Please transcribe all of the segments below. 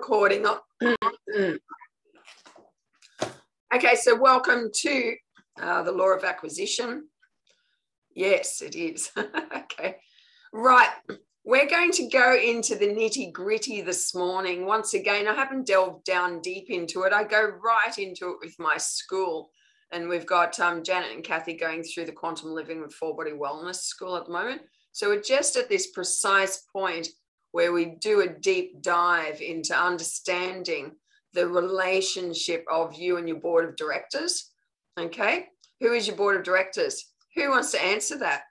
recording. okay, so welcome to uh, the law of acquisition. Yes, it is. okay, right. We're going to go into the nitty gritty this morning. Once again, I haven't delved down deep into it. I go right into it with my school. And we've got um, Janet and Kathy going through the Quantum Living with Four Body Wellness School at the moment. So we're just at this precise point where we do a deep dive into understanding the relationship of you and your board of directors. Okay. Who is your board of directors? Who wants to answer that?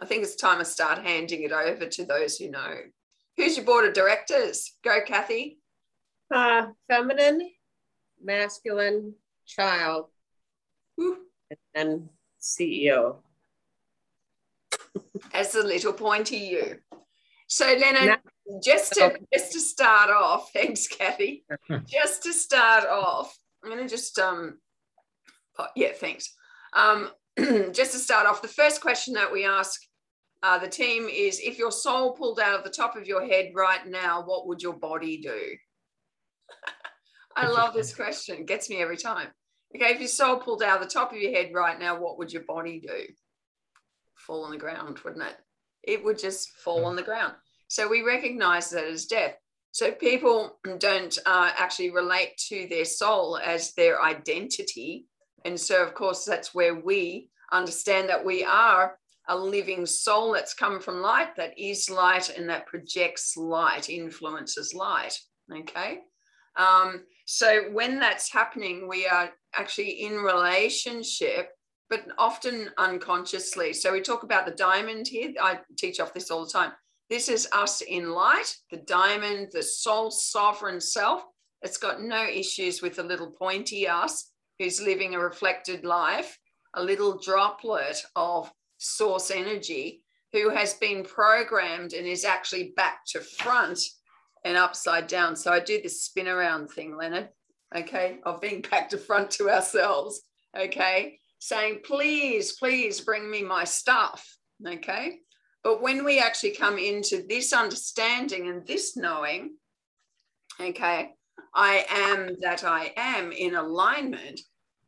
I think it's time I start handing it over to those who know. Who's your board of directors? Go, Kathy. Uh, feminine, masculine, child, Woo. and CEO. As a little pointy you. So, Leonard, just to just to start off, thanks, Kathy. just to start off, I'm going to just um, yeah, thanks. Um, just to start off, the first question that we ask uh, the team is: If your soul pulled out of the top of your head right now, what would your body do? I love this question; it gets me every time. Okay, if your soul pulled out of the top of your head right now, what would your body do? Fall on the ground, wouldn't it? It would just fall on the ground. So we recognize that as death. So people don't uh, actually relate to their soul as their identity. And so, of course, that's where we understand that we are a living soul that's come from light, that is light, and that projects light, influences light. Okay. Um, so when that's happening, we are actually in relationship, but often unconsciously. So we talk about the diamond here. I teach off this all the time. This is us in light, the diamond, the soul sovereign self. It's got no issues with the little pointy us who's living a reflected life, a little droplet of source energy who has been programmed and is actually back to front and upside down. So I do this spin around thing, Leonard, okay, of being back to front to ourselves, okay, saying, please, please bring me my stuff, okay. But when we actually come into this understanding and this knowing, okay, I am that I am in alignment,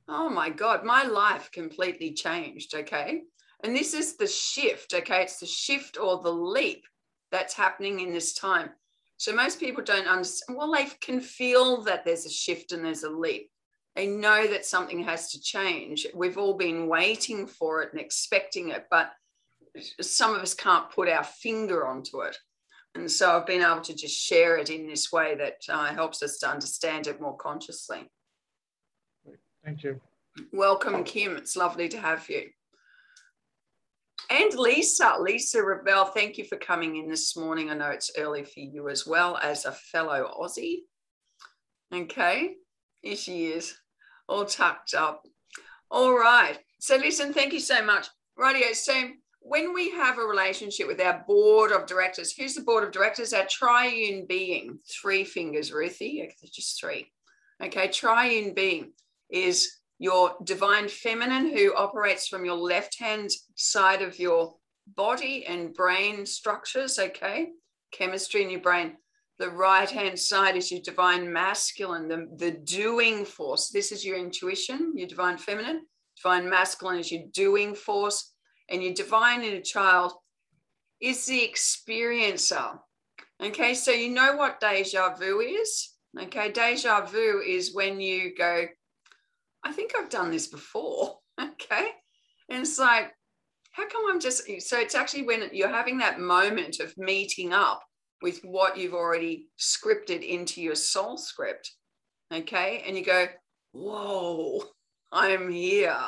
oh my God, my life completely changed, okay? And this is the shift, okay? It's the shift or the leap that's happening in this time. So most people don't understand, well, they can feel that there's a shift and there's a leap. They know that something has to change. We've all been waiting for it and expecting it, but some of us can't put our finger onto it. And so I've been able to just share it in this way that uh, helps us to understand it more consciously. Thank you. Welcome, Kim. It's lovely to have you. And Lisa, Lisa Ravel, thank you for coming in this morning. I know it's early for you as well as a fellow Aussie. Okay, here she is, all tucked up. All right. So listen, thank you so much. Radio, so when we have a relationship with our board of directors, who's the board of directors? Our triune being, three fingers, Ruthie, just three. Okay, triune being is your divine feminine who operates from your left hand side of your body and brain structures, okay, chemistry in your brain. The right hand side is your divine masculine, the, the doing force. This is your intuition, your divine feminine. Divine masculine is your doing force and your divine inner child is the experiencer. Okay, so you know what deja vu is? Okay, deja vu is when you go, I think I've done this before. Okay, and it's like, how come I'm just so it's actually when you're having that moment of meeting up with what you've already scripted into your soul script. Okay, and you go, whoa, I'm here.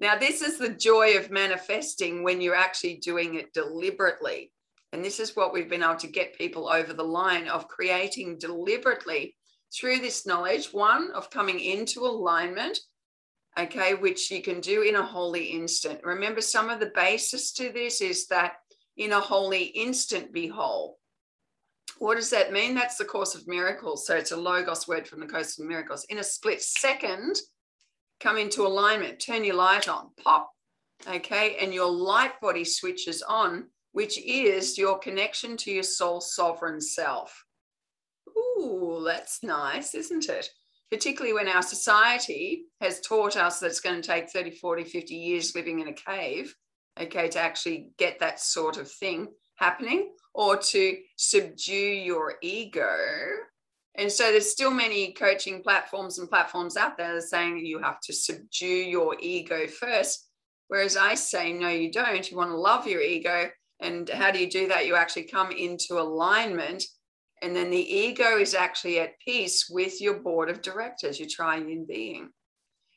Now, this is the joy of manifesting when you're actually doing it deliberately. And this is what we've been able to get people over the line of creating deliberately through this knowledge one, of coming into alignment, okay, which you can do in a holy instant. Remember, some of the basis to this is that in a holy instant, be whole. What does that mean? That's the Course of Miracles. So it's a Logos word from the Course of Miracles. In a split second, come into alignment, turn your light on, pop, okay, and your light body switches on, which is your connection to your soul sovereign self. Ooh, that's nice, isn't it? Particularly when our society has taught us that it's going to take 30, 40, 50 years living in a cave, okay, to actually get that sort of thing happening or to subdue your ego. And so there's still many coaching platforms and platforms out there saying you have to subdue your ego first. Whereas I say, no, you don't. You want to love your ego. And how do you do that? You actually come into alignment. And then the ego is actually at peace with your board of directors, your triune being,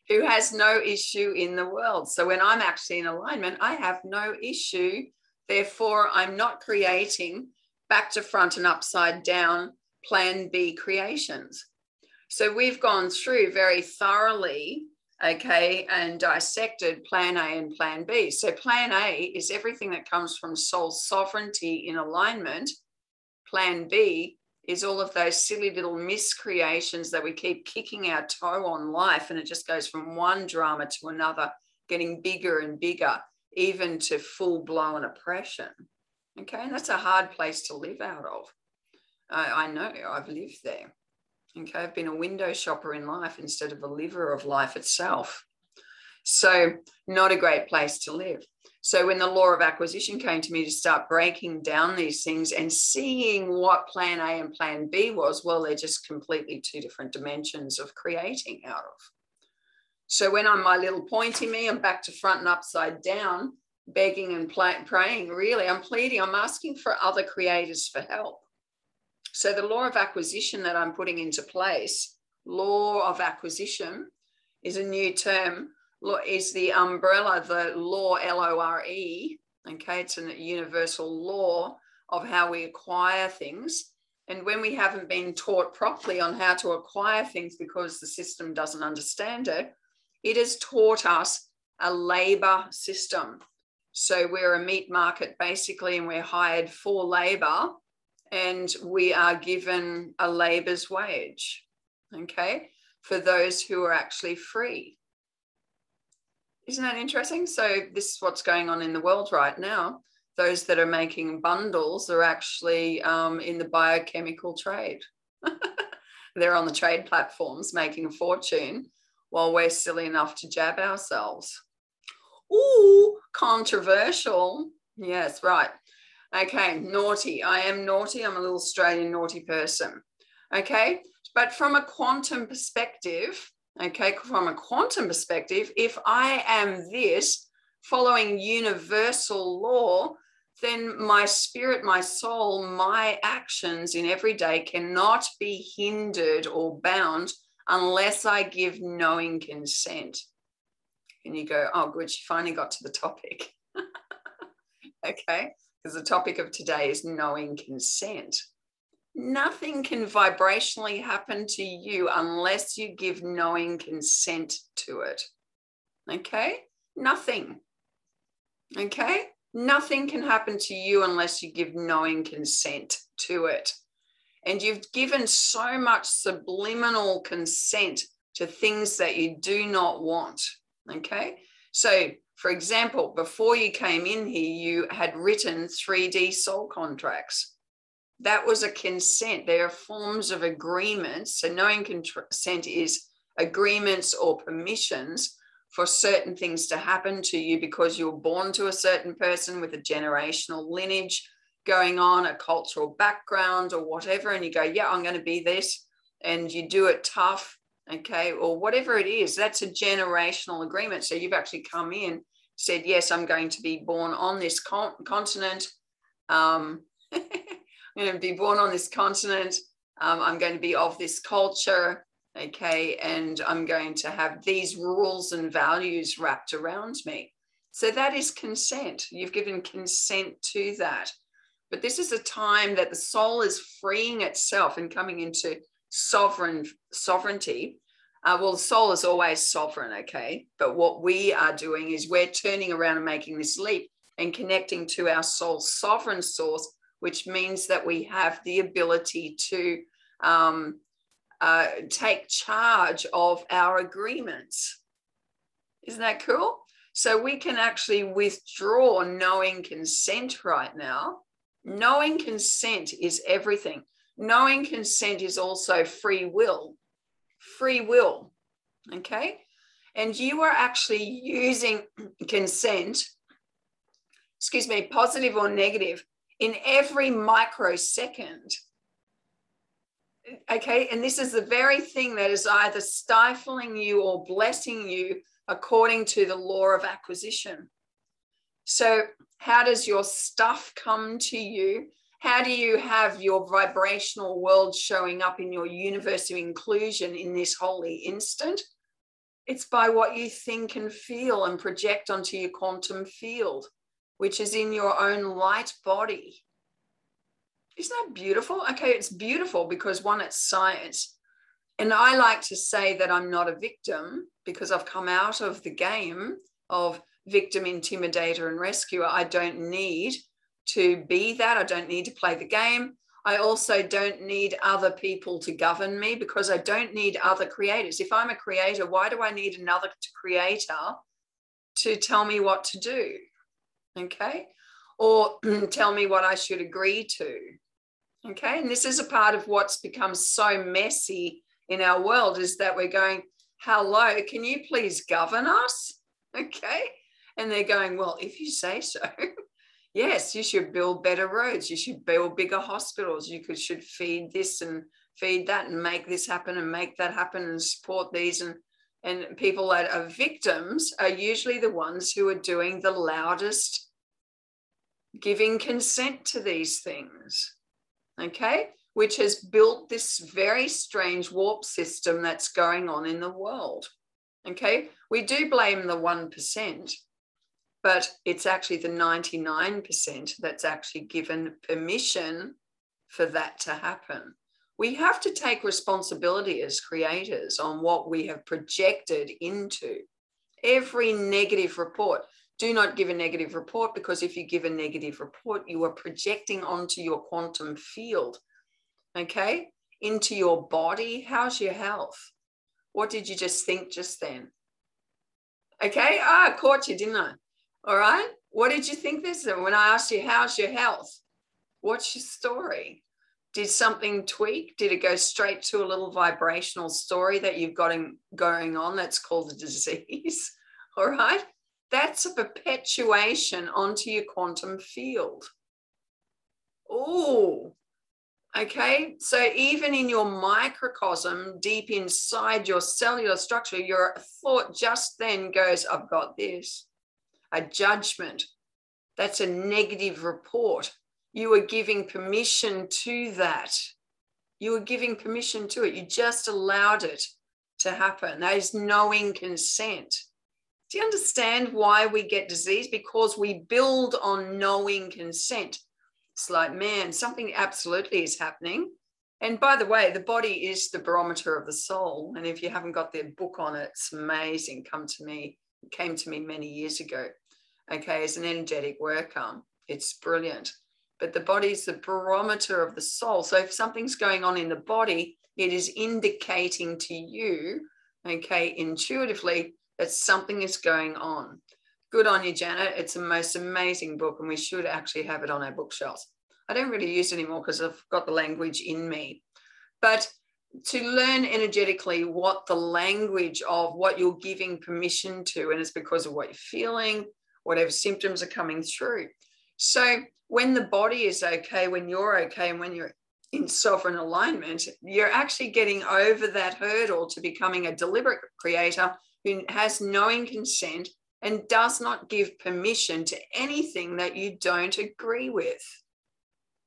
who has no issue in the world. So when I'm actually in alignment, I have no issue Therefore, I'm not creating back to front and upside down plan B creations. So we've gone through very thoroughly, okay, and dissected plan A and plan B. So plan A is everything that comes from soul sovereignty in alignment. Plan B is all of those silly little miscreations that we keep kicking our toe on life, and it just goes from one drama to another, getting bigger and bigger even to full blown oppression. Okay, and that's a hard place to live out of. I, I know I've lived there. Okay, I've been a window shopper in life instead of a liver of life itself. So, not a great place to live. So, when the law of acquisition came to me to start breaking down these things and seeing what plan A and plan B was, well, they're just completely two different dimensions of creating out of. So when I'm my little pointy me, I'm back to front and upside down, begging and praying. Really, I'm pleading, I'm asking for other creators for help. So the law of acquisition that I'm putting into place, law of acquisition, is a new term. Is the umbrella, the law L O R E. Okay, it's a universal law of how we acquire things. And when we haven't been taught properly on how to acquire things because the system doesn't understand it, it has taught us a labor system. So we're a meat market basically, and we're hired for labor and we are given a labor's wage, okay, for those who are actually free. Isn't that interesting? So, this is what's going on in the world right now. Those that are making bundles are actually um, in the biochemical trade. They're on the trade platforms making a fortune while we're silly enough to jab ourselves. Ooh, controversial. Yes, right. Okay, naughty. I am naughty. I'm a little Australian naughty person. Okay, but from a quantum perspective, okay, from a quantum perspective, if I am this following universal law, then my spirit, my soul, my actions in every day cannot be hindered or bound unless I give knowing consent. And you go, oh, good, she finally got to the topic. okay, because the topic of today is knowing consent. Nothing can vibrationally happen to you unless you give knowing consent to it. Okay, nothing. Okay, nothing can happen to you unless you give knowing consent to it and you've given so much subliminal consent to things that you do not want. Okay. So, for example, before you came in here, you had written 3D soul contracts. That was a consent. There are forms of agreements. So, knowing consent is agreements or permissions for certain things to happen to you because you were born to a certain person with a generational lineage going on, a cultural background or whatever, and you go, yeah, I'm going to be this, and you do it tough, okay, or whatever it is, that's a generational agreement. So you've actually come in, said, yes, I'm going to be born on this con- continent. Um, I'm going to be born on this continent. Um, I'm going to be of this culture, okay, and I'm going to have these rules and values wrapped around me. So that is consent. You've given consent to that. But this is a time that the soul is freeing itself and coming into sovereign sovereignty. Uh, well, the soul is always sovereign, okay? But what we are doing is we're turning around and making this leap and connecting to our soul's sovereign source, which means that we have the ability to um, uh, take charge of our agreements. Isn't that cool? So we can actually withdraw knowing consent right now Knowing consent is everything. knowing consent is also free will. Free will. Okay. And you are actually using consent, excuse me, positive or negative, in every microsecond. Okay. And this is the very thing that is either stifling you or blessing you according to the law of acquisition. So, how does your stuff come to you? How do you have your vibrational world showing up in your universe of inclusion in this holy instant? It's by what you think and feel and project onto your quantum field, which is in your own light body. Isn't that beautiful? Okay, it's beautiful because one, it's science. And I like to say that I'm not a victim because I've come out of the game of victim, intimidator, and rescuer. I don't need to be that. I don't need to play the game. I also don't need other people to govern me because I don't need other creators. If I'm a creator, why do I need another creator to tell me what to do? Okay. Or tell me what I should agree to. Okay. And this is a part of what's become so messy in our world is that we're going, hello, can you please govern us? Okay. And they're going, well, if you say so. yes, you should build better roads. You should build bigger hospitals. You could should feed this and feed that and make this happen and make that happen and support these and and people that are victims are usually the ones who are doing the loudest giving consent to these things okay which has built this very strange warp system that's going on in the world okay we do blame the 1% but it's actually the 99% that's actually given permission for that to happen. We have to take responsibility as creators on what we have projected into every negative report. Do not give a negative report because if you give a negative report, you are projecting onto your quantum field, okay, into your body. How's your health? What did you just think just then? Okay, ah, caught you, didn't I? All right. What did you think this is? When I asked you, how's your health? What's your story? Did something tweak? Did it go straight to a little vibrational story that you've got in, going on that's called a disease? All right. That's a perpetuation onto your quantum field. Oh, okay. So even in your microcosm, deep inside your cellular structure, your thought just then goes, I've got this a judgment. That's a negative report. You are giving permission to that. You are giving permission to it. You just allowed it to happen. That is knowing consent. Do you understand why we get disease? Because we build on knowing consent. It's like, man, something absolutely is happening. And by the way, the body is the barometer of the soul. And if you haven't got their book on it, it's amazing. Come to me, it came to me many years ago okay, as an energetic worker. It's brilliant. But the body is the barometer of the soul. So if something's going on in the body, it is indicating to you, okay, intuitively that something is going on. Good on you, Janet. It's the most amazing book, and we should actually have it on our bookshelves. I don't really use it anymore because I've got the language in me. But to learn energetically what the language of what you're giving permission to, and it's because of what you're feeling, whatever symptoms are coming through. So when the body is okay, when you're okay, and when you're in sovereign alignment, you're actually getting over that hurdle to becoming a deliberate creator who has knowing consent and does not give permission to anything that you don't agree with.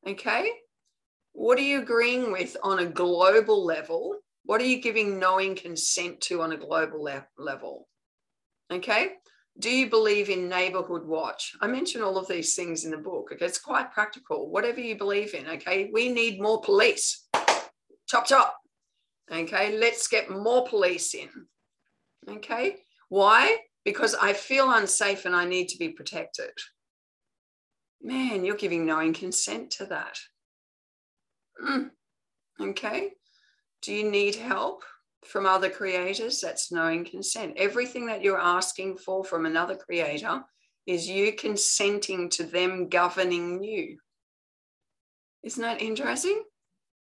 Okay? What are you agreeing with on a global level? What are you giving knowing consent to on a global le- level? Okay? Do you believe in neighborhood watch? I mention all of these things in the book. Okay, it's quite practical. Whatever you believe in, okay, we need more police. Chop chop. Okay, let's get more police in. Okay, why? Because I feel unsafe and I need to be protected. Man, you're giving knowing consent to that. Mm. Okay, do you need help? From other creators, that's knowing consent. Everything that you're asking for from another creator is you consenting to them governing you. Isn't that interesting?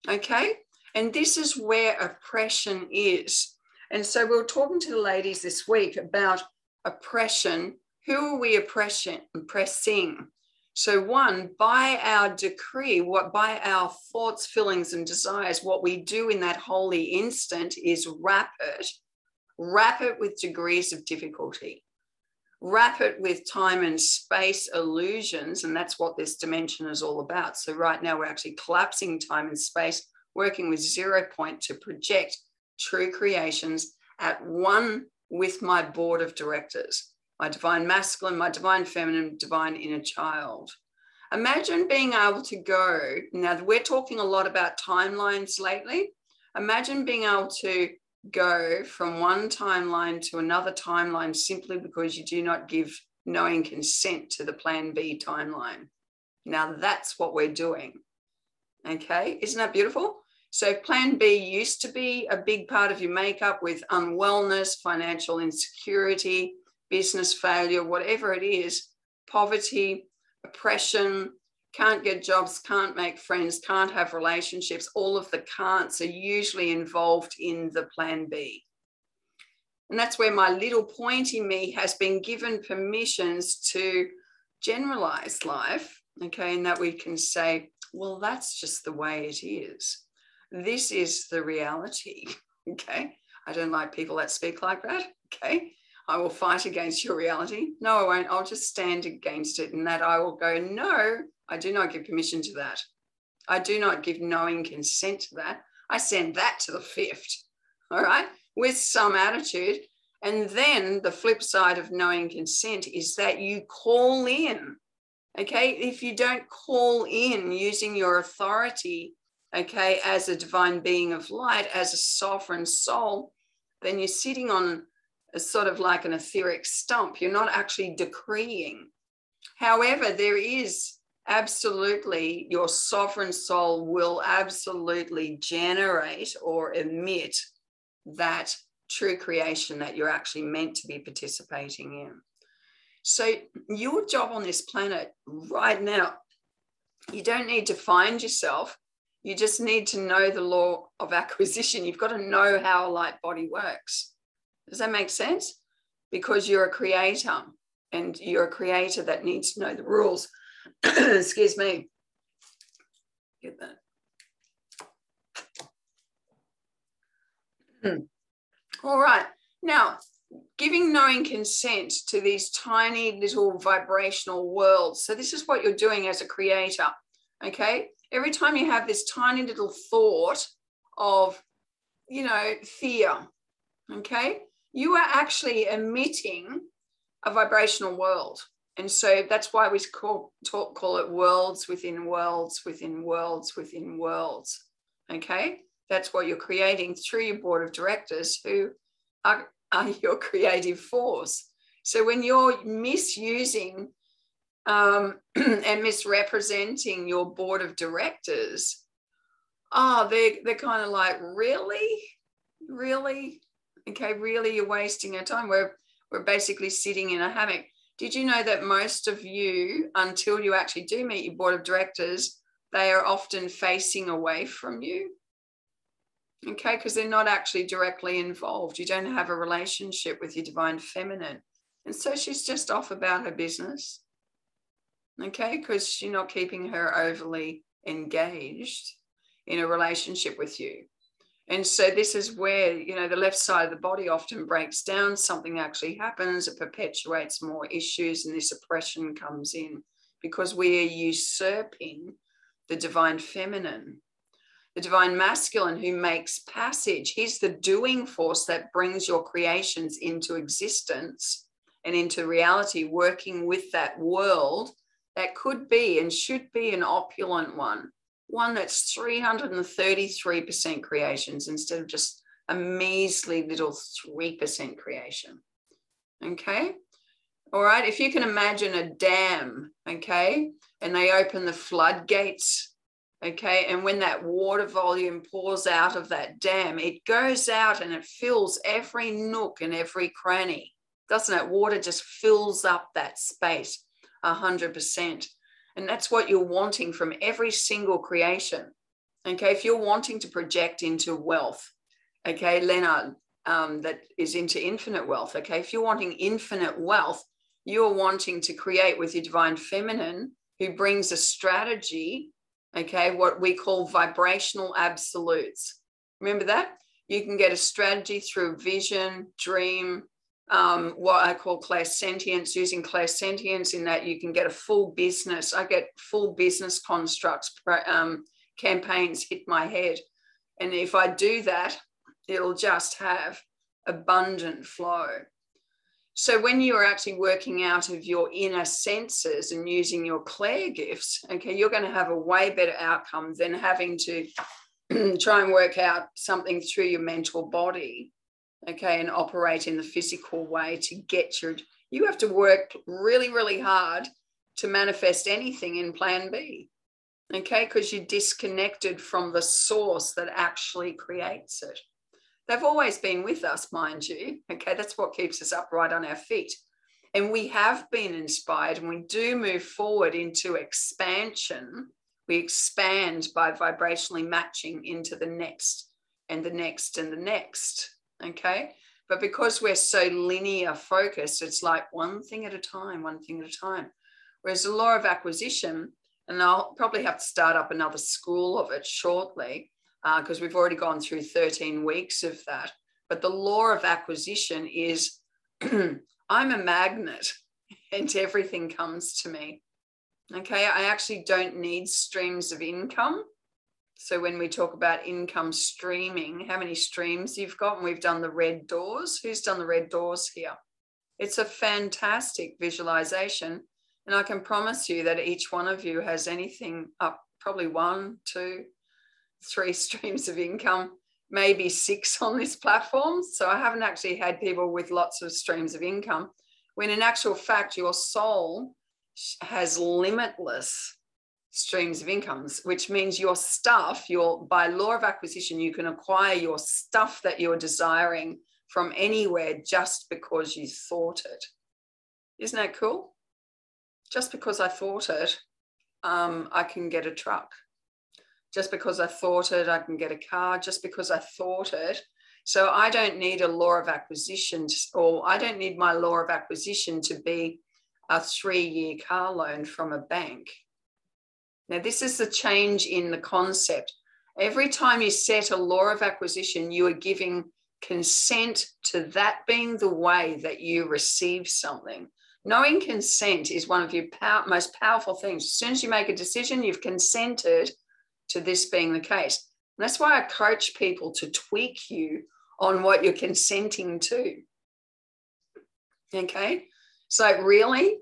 Okay. And this is where oppression is. And so we are talking to the ladies this week about oppression. Who are we oppression, oppressing? So, one, by our decree, what by our thoughts, feelings, and desires, what we do in that holy instant is wrap it, wrap it with degrees of difficulty, wrap it with time and space illusions. And that's what this dimension is all about. So, right now, we're actually collapsing time and space, working with zero point to project true creations at one with my board of directors my divine masculine, my divine feminine, divine inner child. Imagine being able to go. Now, we're talking a lot about timelines lately. Imagine being able to go from one timeline to another timeline simply because you do not give knowing consent to the plan B timeline. Now, that's what we're doing. Okay, isn't that beautiful? So, plan B used to be a big part of your makeup with unwellness, financial insecurity, business failure, whatever it is, poverty, oppression, can't get jobs, can't make friends, can't have relationships, all of the can'ts are usually involved in the plan B. And that's where my little pointy me has been given permissions to generalize life, okay, and that we can say, well, that's just the way it is. This is the reality, okay? I don't like people that speak like that, okay? I will fight against your reality. No, I won't. I'll just stand against it. And that I will go, no, I do not give permission to that. I do not give knowing consent to that. I send that to the fifth, all right, with some attitude. And then the flip side of knowing consent is that you call in. Okay. If you don't call in using your authority, okay, as a divine being of light, as a sovereign soul, then you're sitting on as sort of like an etheric stump. You're not actually decreeing. However, there is absolutely, your sovereign soul will absolutely generate or emit that true creation that you're actually meant to be participating in. So, your job on this planet right now, you don't need to find yourself. You just need to know the law of acquisition. You've got to know how a light body works. Does that make sense? Because you're a creator and you're a creator that needs to know the rules. Excuse me. Get that. Hmm. All right. Now, giving knowing consent to these tiny little vibrational worlds. So, this is what you're doing as a creator. Okay. Every time you have this tiny little thought of, you know, fear, okay, you are actually emitting a vibrational world. And so that's why we call, talk, call it worlds within worlds within worlds within worlds. Okay. That's what you're creating through your board of directors who are, are your creative force. So when you're misusing um, and misrepresenting your board of directors, oh, they're, they're kind of like, really? Really? Okay, really you're wasting your time. We're, we're basically sitting in a hammock. Did you know that most of you, until you actually do meet your board of directors, they are often facing away from you? Okay, because they're not actually directly involved. You don't have a relationship with your divine feminine. And so she's just off about her business. Okay, because you're not keeping her overly engaged in a relationship with you. And so this is where, you know, the left side of the body often breaks down, something actually happens, it perpetuates more issues, and this oppression comes in because we are usurping the divine feminine. The divine masculine who makes passage, he's the doing force that brings your creations into existence and into reality, working with that world that could be and should be an opulent one one that's 333% creations instead of just a measly little 3% creation. Okay. All right. If you can imagine a dam, okay, and they open the floodgates, okay, and when that water volume pours out of that dam, it goes out and it fills every nook and every cranny, doesn't it? Water just fills up that space 100%. And that's what you're wanting from every single creation. Okay, if you're wanting to project into wealth, okay, Leonard, um, that is into infinite wealth. Okay, if you're wanting infinite wealth, you're wanting to create with your divine feminine, who brings a strategy, okay, what we call vibrational absolutes. Remember that? You can get a strategy through vision, dream, um, what I call clairsentience, using clairsentience in that you can get a full business. I get full business constructs, um, campaigns hit my head. And if I do that, it'll just have abundant flow. So when you are actually working out of your inner senses and using your clair gifts, okay, you're going to have a way better outcome than having to try and work out something through your mental body, okay, and operate in the physical way to get your. You have to work really, really hard to manifest anything in plan B, okay, because you're disconnected from the source that actually creates it. They've always been with us, mind you. Okay, that's what keeps us upright on our feet. And we have been inspired and we do move forward into expansion. We expand by vibrationally matching into the next and the next and the next. Okay. But because we're so linear focused, it's like one thing at a time, one thing at a time. Whereas the law of acquisition, and I'll probably have to start up another school of it shortly, because uh, we've already gone through 13 weeks of that. But the law of acquisition is I'm a magnet and everything comes to me. Okay, I actually don't need streams of income. So when we talk about income streaming, how many streams you've got, and we've done the red doors. Who's done the red doors here? It's a fantastic visualization. And I can promise you that each one of you has anything up, probably one, two, three streams of income, maybe six on this platform. So I haven't actually had people with lots of streams of income, when in actual fact, your soul has limitless streams of incomes, which means your stuff, your by law of acquisition, you can acquire your stuff that you're desiring from anywhere just because you thought it. Isn't that cool? Just because I thought it, um, I can get a truck just because I thought it, I can get a car just because I thought it. So I don't need a law of acquisition, or I don't need my law of acquisition to be a three year car loan from a bank. Now, this is the change in the concept. Every time you set a law of acquisition, you are giving consent to that being the way that you receive something. Knowing consent is one of your most powerful things. As soon as you make a decision, you've consented to this being the case. And that's why I coach people to tweak you on what you're consenting to. Okay. So, really,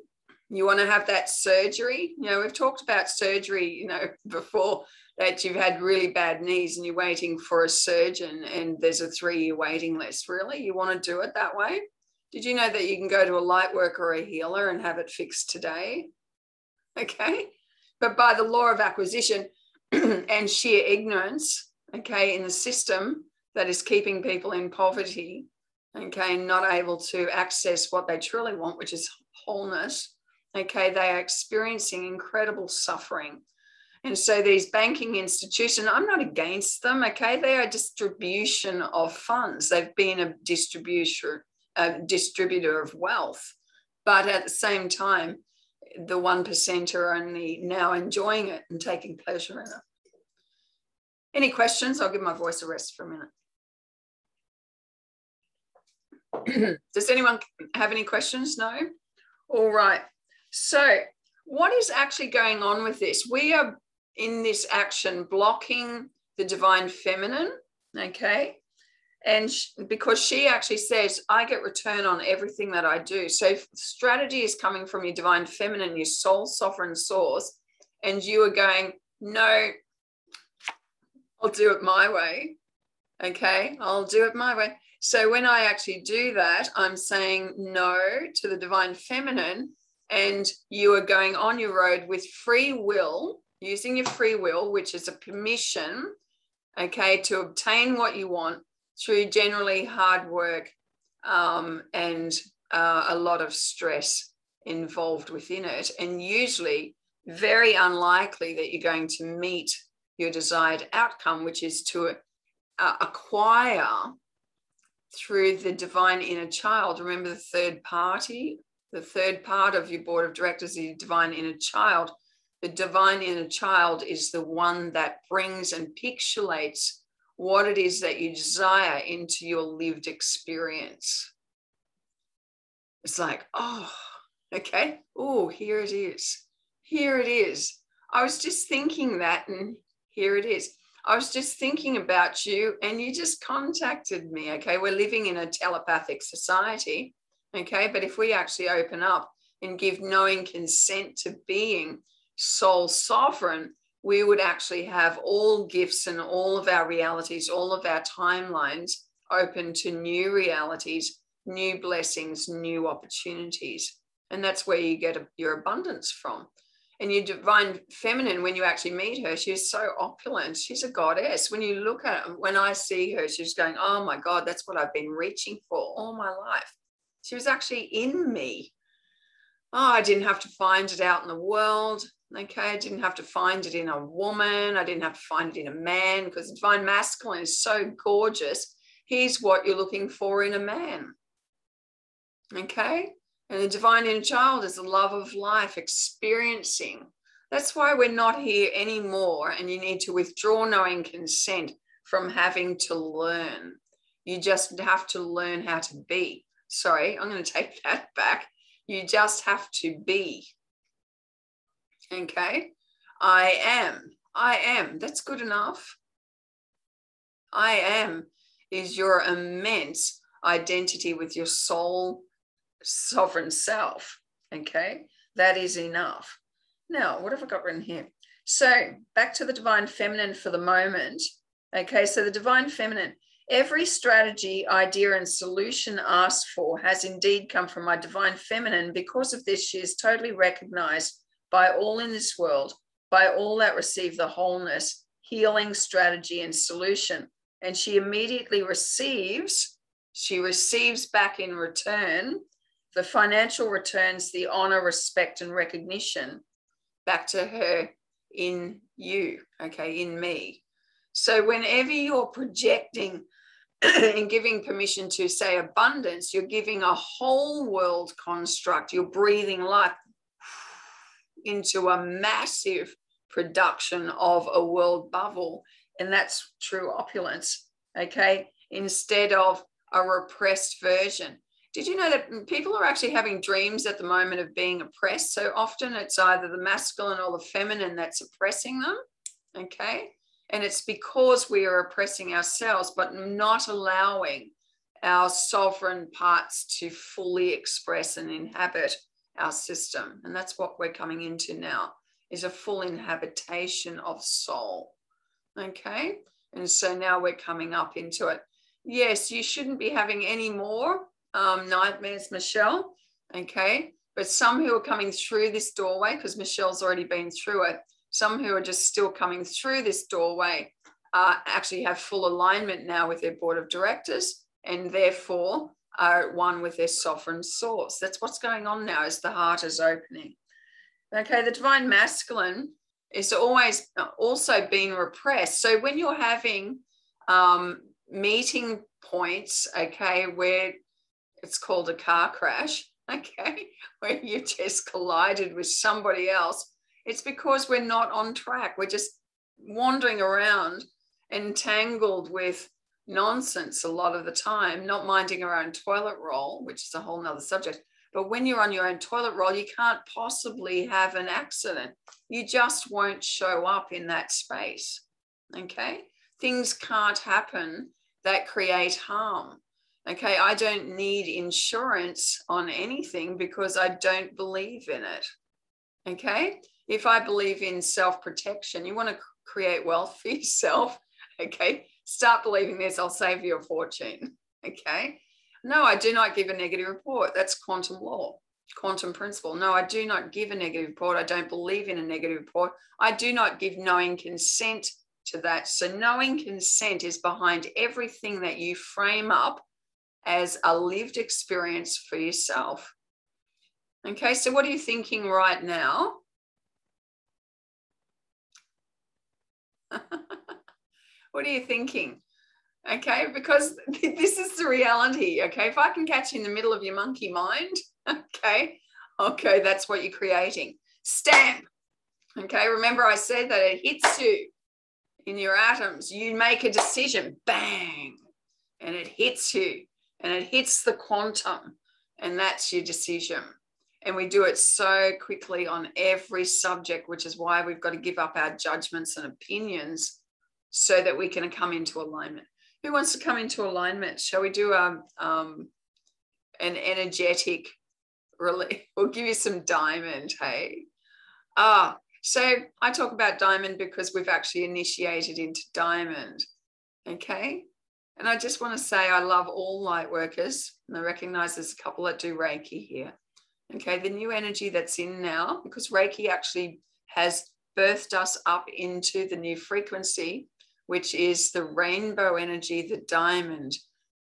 you want to have that surgery? You know, we've talked about surgery, you know, before that you've had really bad knees and you're waiting for a surgeon and there's a three year waiting list. Really? You want to do it that way? Did you know that you can go to a light worker or a healer and have it fixed today? Okay. But by the law of acquisition, and sheer ignorance, okay, in the system that is keeping people in poverty, okay, not able to access what they truly want, which is wholeness, okay, they are experiencing incredible suffering. And so these banking institutions, I'm not against them, okay, they are distribution of funds. They've been a distributor, a distributor of wealth. But at the same time, the 1% are only now enjoying it and taking pleasure in it. Any questions? I'll give my voice a rest for a minute. Does anyone have any questions? No? All right. So, what is actually going on with this? We are in this action blocking the divine feminine, okay? and because she actually says i get return on everything that i do so strategy is coming from your divine feminine your soul sovereign source and you are going no i'll do it my way okay i'll do it my way so when i actually do that i'm saying no to the divine feminine and you are going on your road with free will using your free will which is a permission okay to obtain what you want through generally hard work um, and uh, a lot of stress involved within it. And usually, very unlikely that you're going to meet your desired outcome, which is to uh, acquire through the divine inner child. Remember the third party, the third part of your board of directors, the divine inner child. The divine inner child is the one that brings and pixelates what it is that you desire into your lived experience. It's like, oh, okay. Oh, here it is. Here it is. I was just thinking that, and here it is. I was just thinking about you, and you just contacted me. Okay. We're living in a telepathic society. Okay. But if we actually open up and give knowing consent to being soul sovereign, we would actually have all gifts and all of our realities, all of our timelines open to new realities, new blessings, new opportunities. And that's where you get your abundance from. And your divine feminine, when you actually meet her, she's so opulent. She's a goddess. When you look at when I see her, she's going, Oh my God, that's what I've been reaching for all my life. She was actually in me. Oh, I didn't have to find it out in the world. Okay, I didn't have to find it in a woman. I didn't have to find it in a man because divine masculine is so gorgeous. He's what you're looking for in a man. Okay, and the divine inner child is the love of life, experiencing. That's why we're not here anymore, and you need to withdraw knowing consent from having to learn. You just have to learn how to be. Sorry, I'm going to take that back. You just have to be. Okay. I am. I am. That's good enough. I am is your immense identity with your soul sovereign self. Okay. That is enough. Now, what have I got written here? So, back to the divine feminine for the moment. Okay. So, the divine feminine, every strategy, idea, and solution asked for has indeed come from my divine feminine. Because of this, she is totally recognized by all in this world, by all that receive the wholeness, healing strategy, and solution. And she immediately receives, she receives back in return the financial returns, the honor, respect, and recognition back to her in you, okay, in me. So whenever you're projecting and giving permission to say abundance, you're giving a whole world construct, you're breathing life into a massive production of a world bubble. And that's true opulence, okay? Instead of a repressed version. Did you know that people are actually having dreams at the moment of being oppressed? So often it's either the masculine or the feminine that's oppressing them, okay? And it's because we are oppressing ourselves, but not allowing our sovereign parts to fully express and inhabit our system. And that's what we're coming into now is a full inhabitation of soul. Okay. And so now we're coming up into it. Yes, you shouldn't be having any more um, nightmares, Michelle. Okay. But some who are coming through this doorway, because Michelle's already been through it, some who are just still coming through this doorway uh, actually have full alignment now with their board of directors and therefore are one with their sovereign source. That's what's going on now as the heart is opening. Okay, the divine masculine is always also being repressed. So when you're having um, meeting points, okay, where it's called a car crash, okay, where you just collided with somebody else, it's because we're not on track. We're just wandering around entangled with nonsense a lot of the time, not minding our own toilet roll, which is a whole nother subject. But when you're on your own toilet roll, you can't possibly have an accident. You just won't show up in that space. Okay. Things can't happen that create harm. Okay. I don't need insurance on anything because I don't believe in it. Okay. If I believe in self protection, you want to create wealth for yourself. Okay start believing this, I'll save you a fortune. Okay. No, I do not give a negative report. That's quantum law, quantum principle. No, I do not give a negative report. I don't believe in a negative report. I do not give knowing consent to that. So, knowing consent is behind everything that you frame up as a lived experience for yourself. Okay, so what are you thinking right now? what are you thinking? Okay, because this is the reality. Okay, if I can catch you in the middle of your monkey mind, okay, okay, that's what you're creating. Stamp. Okay, remember I said that it hits you in your atoms. You make a decision, bang, and it hits you and it hits the quantum, and that's your decision. And we do it so quickly on every subject, which is why we've got to give up our judgments and opinions so that we can come into alignment. Who wants to come into alignment? Shall we do a, um, um, an energetic relief? We'll give you some diamond, hey? Ah, so I talk about diamond because we've actually initiated into diamond, okay? And I just want to say I love all light workers, and I recognize there's a couple that do Reiki here. Okay, the new energy that's in now, because Reiki actually has birthed us up into the new frequency, which is the rainbow energy, the diamond.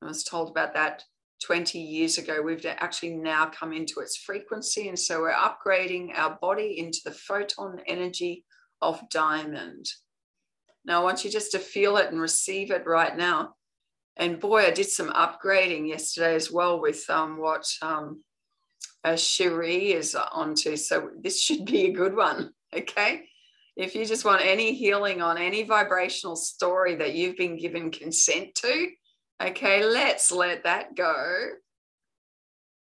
I was told about that 20 years ago. We've actually now come into its frequency. And so we're upgrading our body into the photon energy of diamond. Now, I want you just to feel it and receive it right now. And boy, I did some upgrading yesterday as well with um, what um, uh, Cherie is onto. So this should be a good one. Okay. If you just want any healing on any vibrational story that you've been given consent to, okay, let's let that go.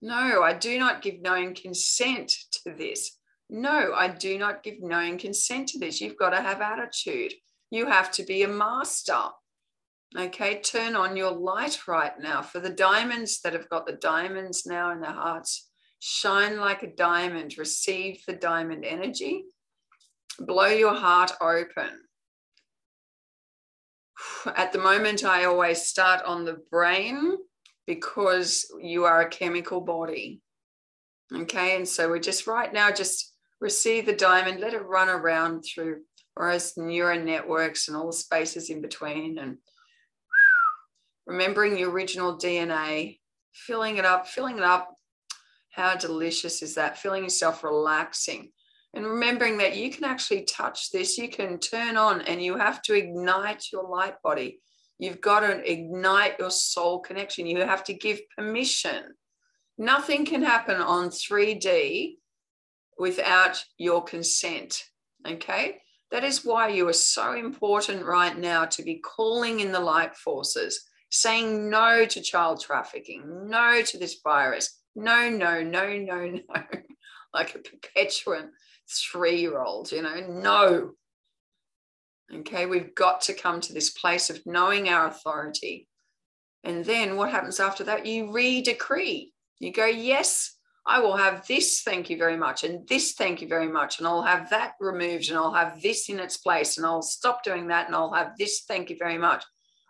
No, I do not give known consent to this. No, I do not give known consent to this. You've got to have attitude. You have to be a master. Okay, turn on your light right now. For the diamonds that have got the diamonds now in their hearts, shine like a diamond, receive the diamond energy, blow your heart open. At the moment, I always start on the brain because you are a chemical body. Okay, and so we're just right now, just receive the diamond, let it run around through whereas neural networks and all the spaces in between and remembering the original DNA, filling it up, filling it up. How delicious is that? Feeling yourself relaxing. And remembering that you can actually touch this, you can turn on and you have to ignite your light body. You've got to ignite your soul connection. You have to give permission. Nothing can happen on 3D without your consent. Okay. That is why you are so important right now to be calling in the light forces saying no to child trafficking, no to this virus, no, no, no, no, no, like a perpetuant three year old, you know, no. Okay, we've got to come to this place of knowing our authority. And then what happens after that? You re decree. You go, yes, I will have this, thank you very much, and this, thank you very much, and I'll have that removed, and I'll have this in its place, and I'll stop doing that, and I'll have this, thank you very much.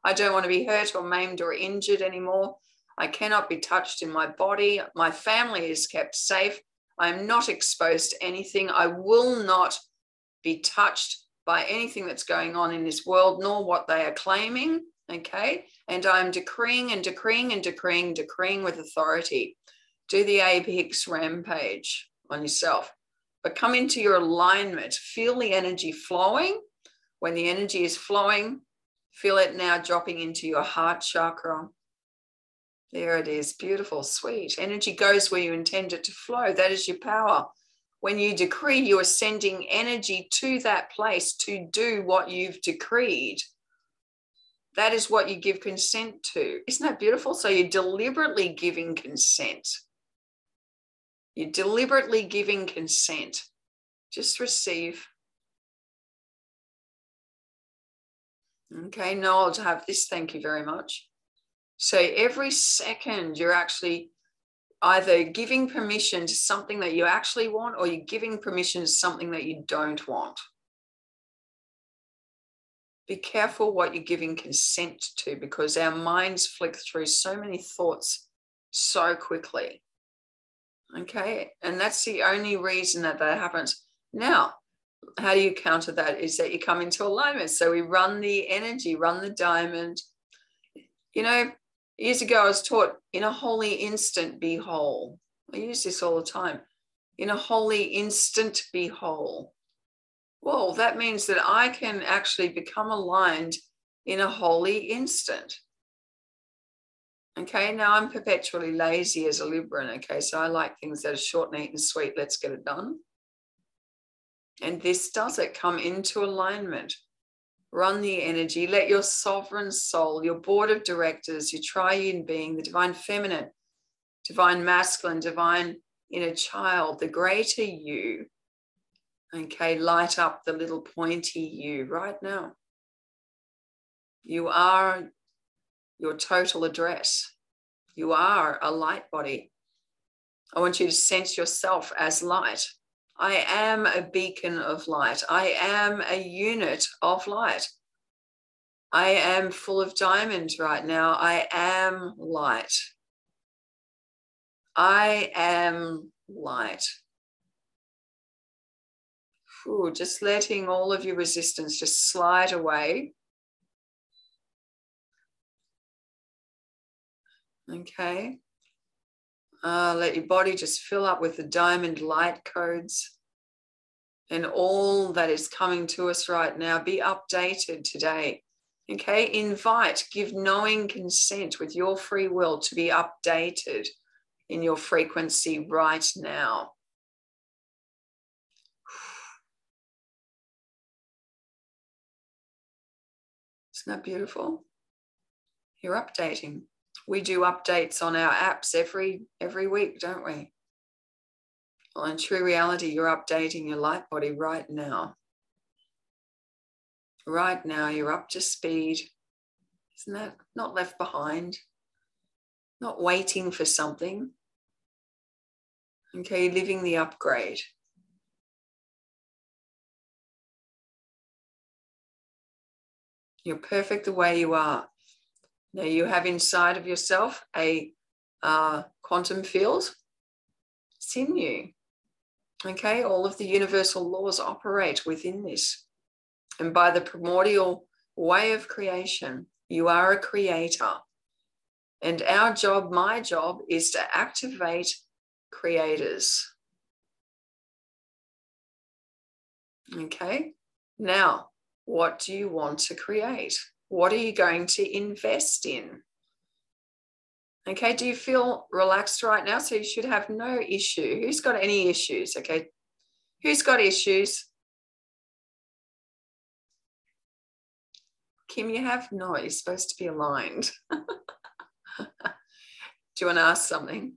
I don't want to be hurt or maimed or injured anymore. I cannot be touched in my body. My family is kept safe. I am not exposed to anything. I will not be touched by anything that's going on in this world, nor what they are claiming. Okay. And I'm decreeing and decreeing and decreeing, decreeing with authority. Do the apex rampage on yourself, but come into your alignment. Feel the energy flowing. When the energy is flowing, Feel it now dropping into your heart chakra. There it is. Beautiful, sweet. Energy goes where you intend it to flow. That is your power. When you decree, you are sending energy to that place to do what you've decreed. That is what you give consent to. Isn't that beautiful? So you're deliberately giving consent. You're deliberately giving consent. Just receive. Okay, Noel, to have this, thank you very much. So every second you're actually either giving permission to something that you actually want or you're giving permission to something that you don't want. Be careful what you're giving consent to because our minds flick through so many thoughts so quickly. Okay, and that's the only reason that that happens. Now, how do you counter that is that you come into alignment. So we run the energy, run the diamond. You know, years ago I was taught in a holy instant be whole. I use this all the time. In a holy instant be whole. well, that means that I can actually become aligned in a holy instant. Okay, now I'm perpetually lazy as a Libran. Okay, so I like things that are short, neat, and sweet. Let's get it done. And this does it come into alignment. Run the energy. Let your sovereign soul, your board of directors, your triune being, the divine feminine, divine masculine, divine inner child, the greater you, okay, light up the little pointy you right now. You are your total address. You are a light body. I want you to sense yourself as light. I am a beacon of light. I am a unit of light. I am full of diamonds right now. I am light. I am light. Ooh, just letting all of your resistance just slide away Okay. Uh, let your body just fill up with the diamond light codes. And all that is coming to us right now, be updated today. Okay. Invite, give knowing consent with your free will to be updated in your frequency right now. Isn't that beautiful? You're updating we do updates on our apps every every week, don't we? Well, in true reality, you're updating your light body right now. Right now, you're up to speed. Isn't that not left behind? Not waiting for something. Okay, living the upgrade. You're perfect the way you are. Now you have inside of yourself a uh, quantum field. It's in you. Okay, all of the universal laws operate within this. And by the primordial way of creation, you are a creator. And our job, my job, is to activate creators. Okay, now what do you want to create? What are you going to invest in? Okay, do you feel relaxed right now? So you should have no issue. Who's got any issues? Okay, who's got issues? Kim, you have no, you're supposed to be aligned. do you want to ask something?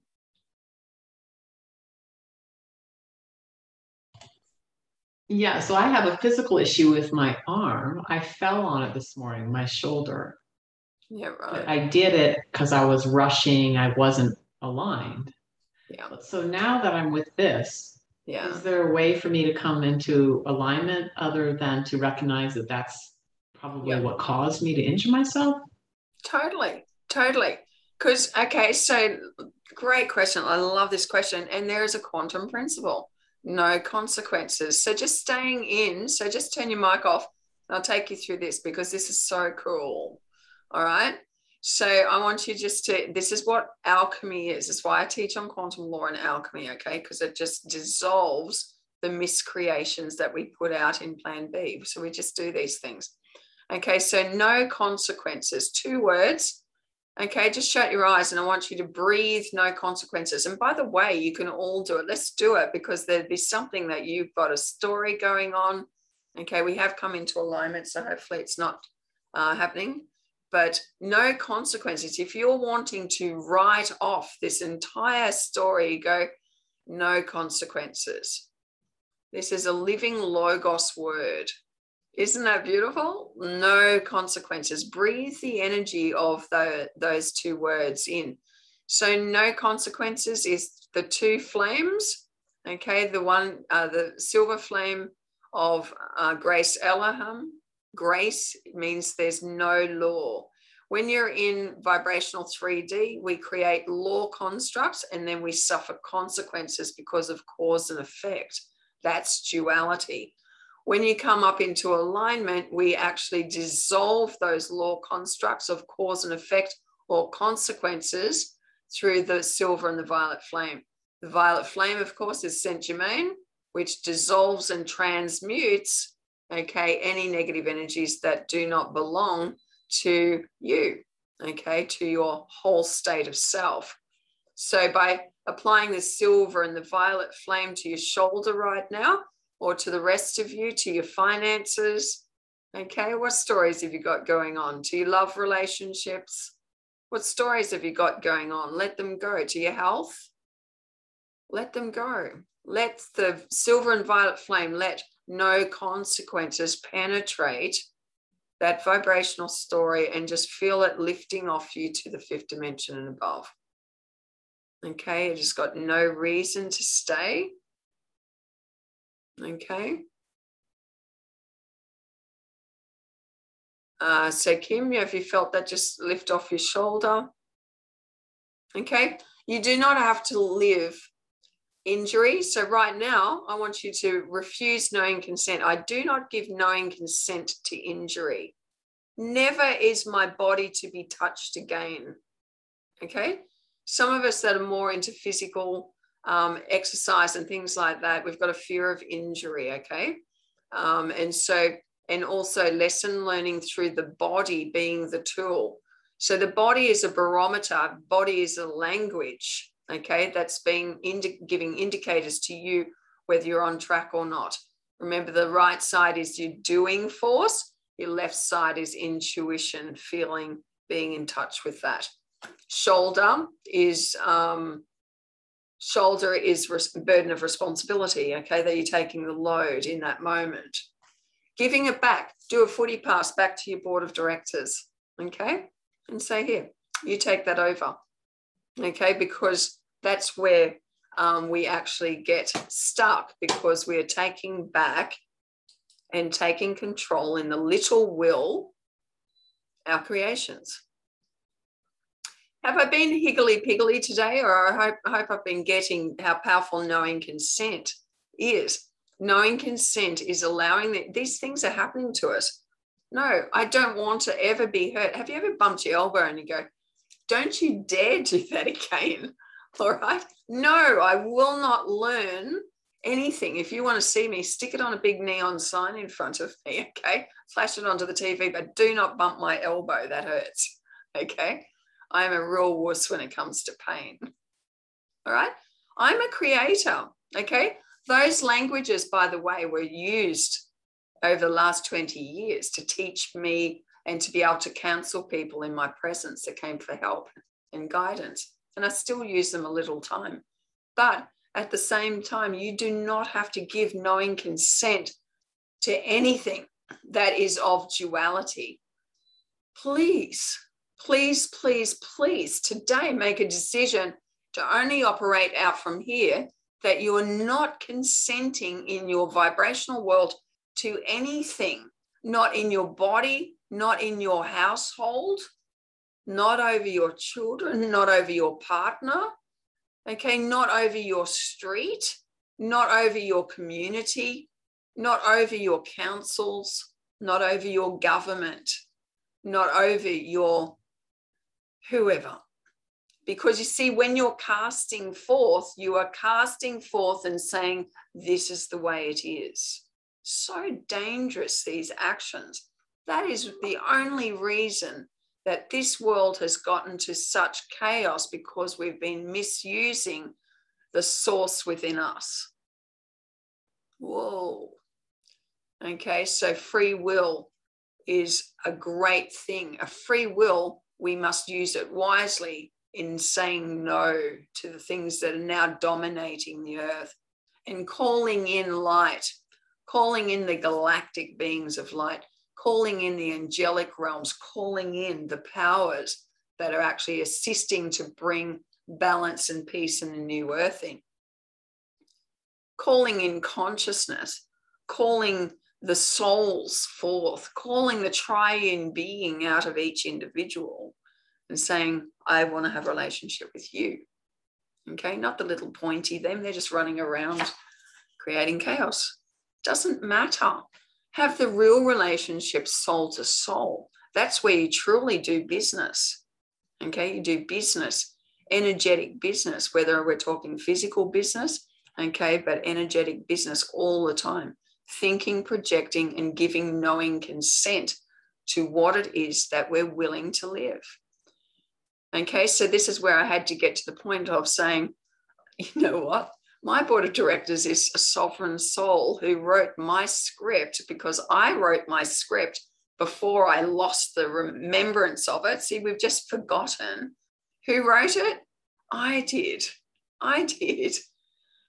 Yeah, so I have a physical issue with my arm. I fell on it this morning, my shoulder. Yeah, right. I did it because I was rushing, I wasn't aligned. Yeah. So now that I'm with this, yeah. is there a way for me to come into alignment other than to recognize that that's probably yeah. what caused me to injure myself? Totally, totally. Because, okay, so great question. I love this question. And there is a quantum principle no consequences. So just staying in. So just turn your mic off. I'll take you through this because this is so cool. All right. So I want you just to, this is what alchemy is. That's why I teach on quantum law and alchemy, okay? Because it just dissolves the miscreations that we put out in plan B. So we just do these things. Okay, so no consequences. Two words Okay, just shut your eyes and I want you to breathe, no consequences. And by the way, you can all do it. Let's do it because there'd be something that you've got a story going on. Okay, we have come into alignment, so hopefully it's not uh, happening. But no consequences. If you're wanting to write off this entire story, go, no consequences. This is a living Logos word. Isn't that beautiful? No consequences. Breathe the energy of the, those two words in. So, no consequences is the two flames. Okay, the one, uh, the silver flame of uh, Grace Elohim. Grace means there's no law. When you're in vibrational 3D, we create law constructs and then we suffer consequences because of cause and effect. That's duality. When you come up into alignment, we actually dissolve those law constructs of cause and effect or consequences through the silver and the violet flame. The violet flame, of course, is Saint Germain, which dissolves and transmutes okay, any negative energies that do not belong to you, okay, to your whole state of self. So by applying the silver and the violet flame to your shoulder right now, or to the rest of you, to your finances, okay, what stories have you got going on? To your love relationships? What stories have you got going on? Let them go. To your health? Let them go. Let the silver and violet flame, let no consequences penetrate that vibrational story and just feel it lifting off you to the fifth dimension and above. Okay, it just got no reason to stay. Okay. Uh, so, Kim, have you felt that just lift off your shoulder? Okay, you do not have to live injury. So, right now, I want you to refuse knowing consent. I do not give knowing consent to injury. Never is my body to be touched again. Okay, some of us that are more into physical um, exercise and things like that, we've got a fear of injury. Okay, um, and so and also lesson learning through the body being the tool. So the body is a barometer, body is a language okay, that's being indi- giving indicators to you whether you're on track or not. Remember, the right side is your doing force, your left side is intuition, feeling, being in touch with that. Shoulder is um, shoulder is res- burden of responsibility. Okay, that you're taking the load in that moment. Giving it back, do a footy pass back to your board of directors. Okay, and say here, you take that over okay, because that's where um, we actually get stuck because we're taking back and taking control in the little will our creations. Have I been higgly piggly today, or I hope, I hope I've been getting how powerful knowing consent is? Knowing consent is allowing that these things are happening to us. No, I don't want to ever be hurt. Have you ever bumped your elbow and you go, don't you dare do that again. All right. No, I will not learn anything. If you want to see me, stick it on a big neon sign in front of me. Okay. Flash it onto the TV, but do not bump my elbow. That hurts. Okay. I am a real wuss when it comes to pain. All right. I'm a creator. Okay. Those languages, by the way, were used over the last 20 years to teach me and to be able to counsel people in my presence that came for help and guidance. And I still use them a little time. But at the same time, you do not have to give knowing consent to anything that is of duality. Please, please, please, please, today make a decision to only operate out from here that you are not consenting in your vibrational world to anything, not in your body, not in your household, not over your children, not over your partner, okay, not over your street, not over your community, not over your councils, not over your government, not over your whoever. Because you see, when you're casting forth, you are casting forth and saying, This is the way it is. So dangerous, these actions. That is the only reason that this world has gotten to such chaos because we've been misusing the source within us. Whoa. Okay, so free will is a great thing. A free will, we must use it wisely in saying no to the things that are now dominating the earth and calling in light, calling in the galactic beings of light calling in the angelic realms, calling in the powers that are actually assisting to bring balance and peace in the new earthing. Calling in consciousness, calling the souls forth, calling the triune being out of each individual and saying, I want to have a relationship with you. Okay, not the little pointy them, they're just running around creating chaos. Doesn't matter have the real relationship soul to soul. That's where you truly do business. Okay, you do business, energetic business, whether we're talking physical business, okay, but energetic business all the time. Thinking, projecting, and giving knowing consent to what it is that we're willing to live. Okay, so this is where I had to get to the point of saying, you know what? My board of directors is a sovereign soul who wrote my script because I wrote my script before I lost the remembrance of it. See, we've just forgotten who wrote it. I did. I did.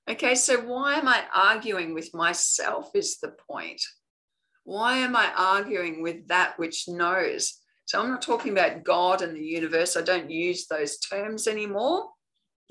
Okay, so why am I arguing with myself? Is the point. Why am I arguing with that which knows? So I'm not talking about God and the universe. I don't use those terms anymore.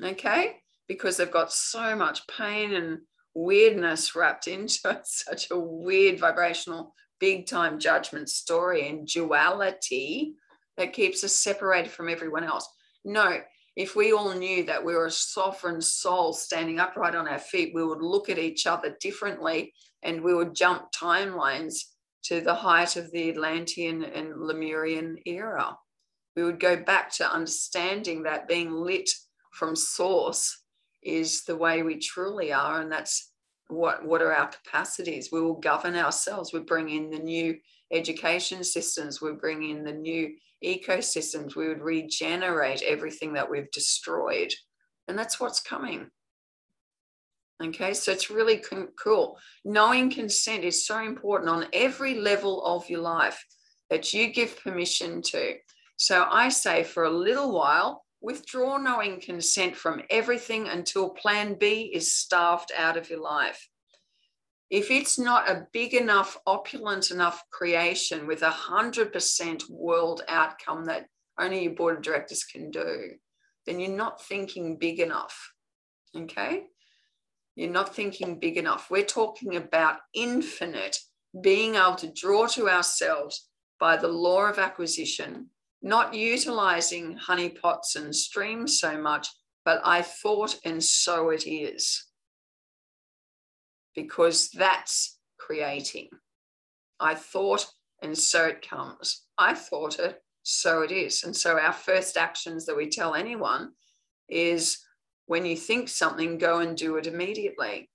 Okay, because they've got so much pain and weirdness wrapped into it, such a weird vibrational, big time judgment story and duality that keeps us separated from everyone else. No, if we all knew that we were a sovereign soul standing upright on our feet, we would look at each other differently and we would jump timelines to the height of the Atlantean and Lemurian era. We would go back to understanding that being lit from source is the way we truly are. And that's what, what are our capacities. We will govern ourselves. We bring in the new education systems, we bring in the new ecosystems, we would regenerate everything that we've destroyed. And that's what's coming. Okay, so it's really cool. Knowing consent is so important on every level of your life that you give permission to. So I say for a little while, withdraw knowing consent from everything until plan B is starved out of your life if it's not a big enough, opulent enough creation with a 100% world outcome that only your board of directors can do, then you're not thinking big enough. Okay? You're not thinking big enough. We're talking about infinite, being able to draw to ourselves by the law of acquisition, not utilizing honeypots and streams so much, but I thought and so it is because that's creating. I thought, and so it comes. I thought it, so it is. And so our first actions that we tell anyone is when you think something, go and do it immediately.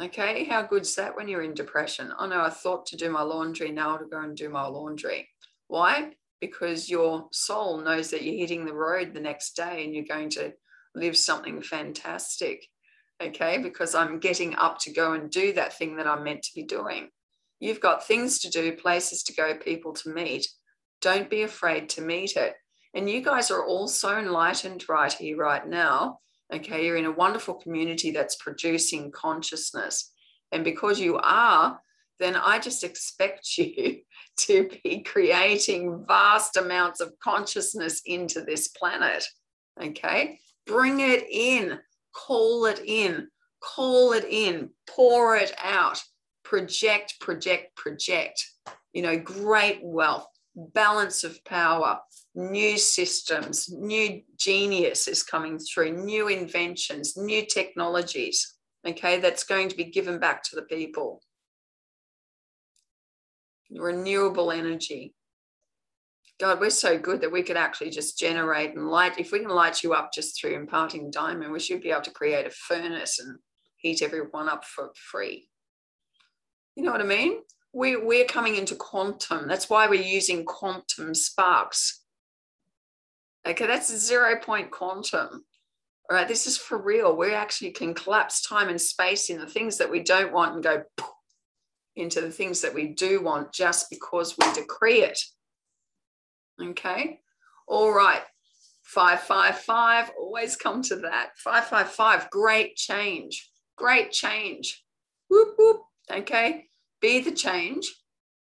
Okay, how good's that when you're in depression? Oh no, I thought to do my laundry, now to go and do my laundry. Why? Because your soul knows that you're hitting the road the next day and you're going to live something fantastic okay, because I'm getting up to go and do that thing that I'm meant to be doing. You've got things to do, places to go, people to meet. Don't be afraid to meet it. And you guys are all so enlightened right here, right now. Okay, you're in a wonderful community that's producing consciousness. And because you are, then I just expect you to be creating vast amounts of consciousness into this planet. Okay, bring it in call it in, call it in, pour it out, project, project, project. You know, great wealth, balance of power, new systems, new genius is coming through, new inventions, new technologies, okay, that's going to be given back to the people. Renewable energy, God, we're so good that we could actually just generate and light. If we can light you up just through imparting diamond, we should be able to create a furnace and heat everyone up for free. You know what I mean? We, we're coming into quantum. That's why we're using quantum sparks. Okay, that's zero point quantum. All right, this is for real. We actually can collapse time and space in the things that we don't want and go into the things that we do want just because we decree it. Okay. All right. 555, always come to that. 555, great change. Great change. Whoop, whoop. Okay. Be the change.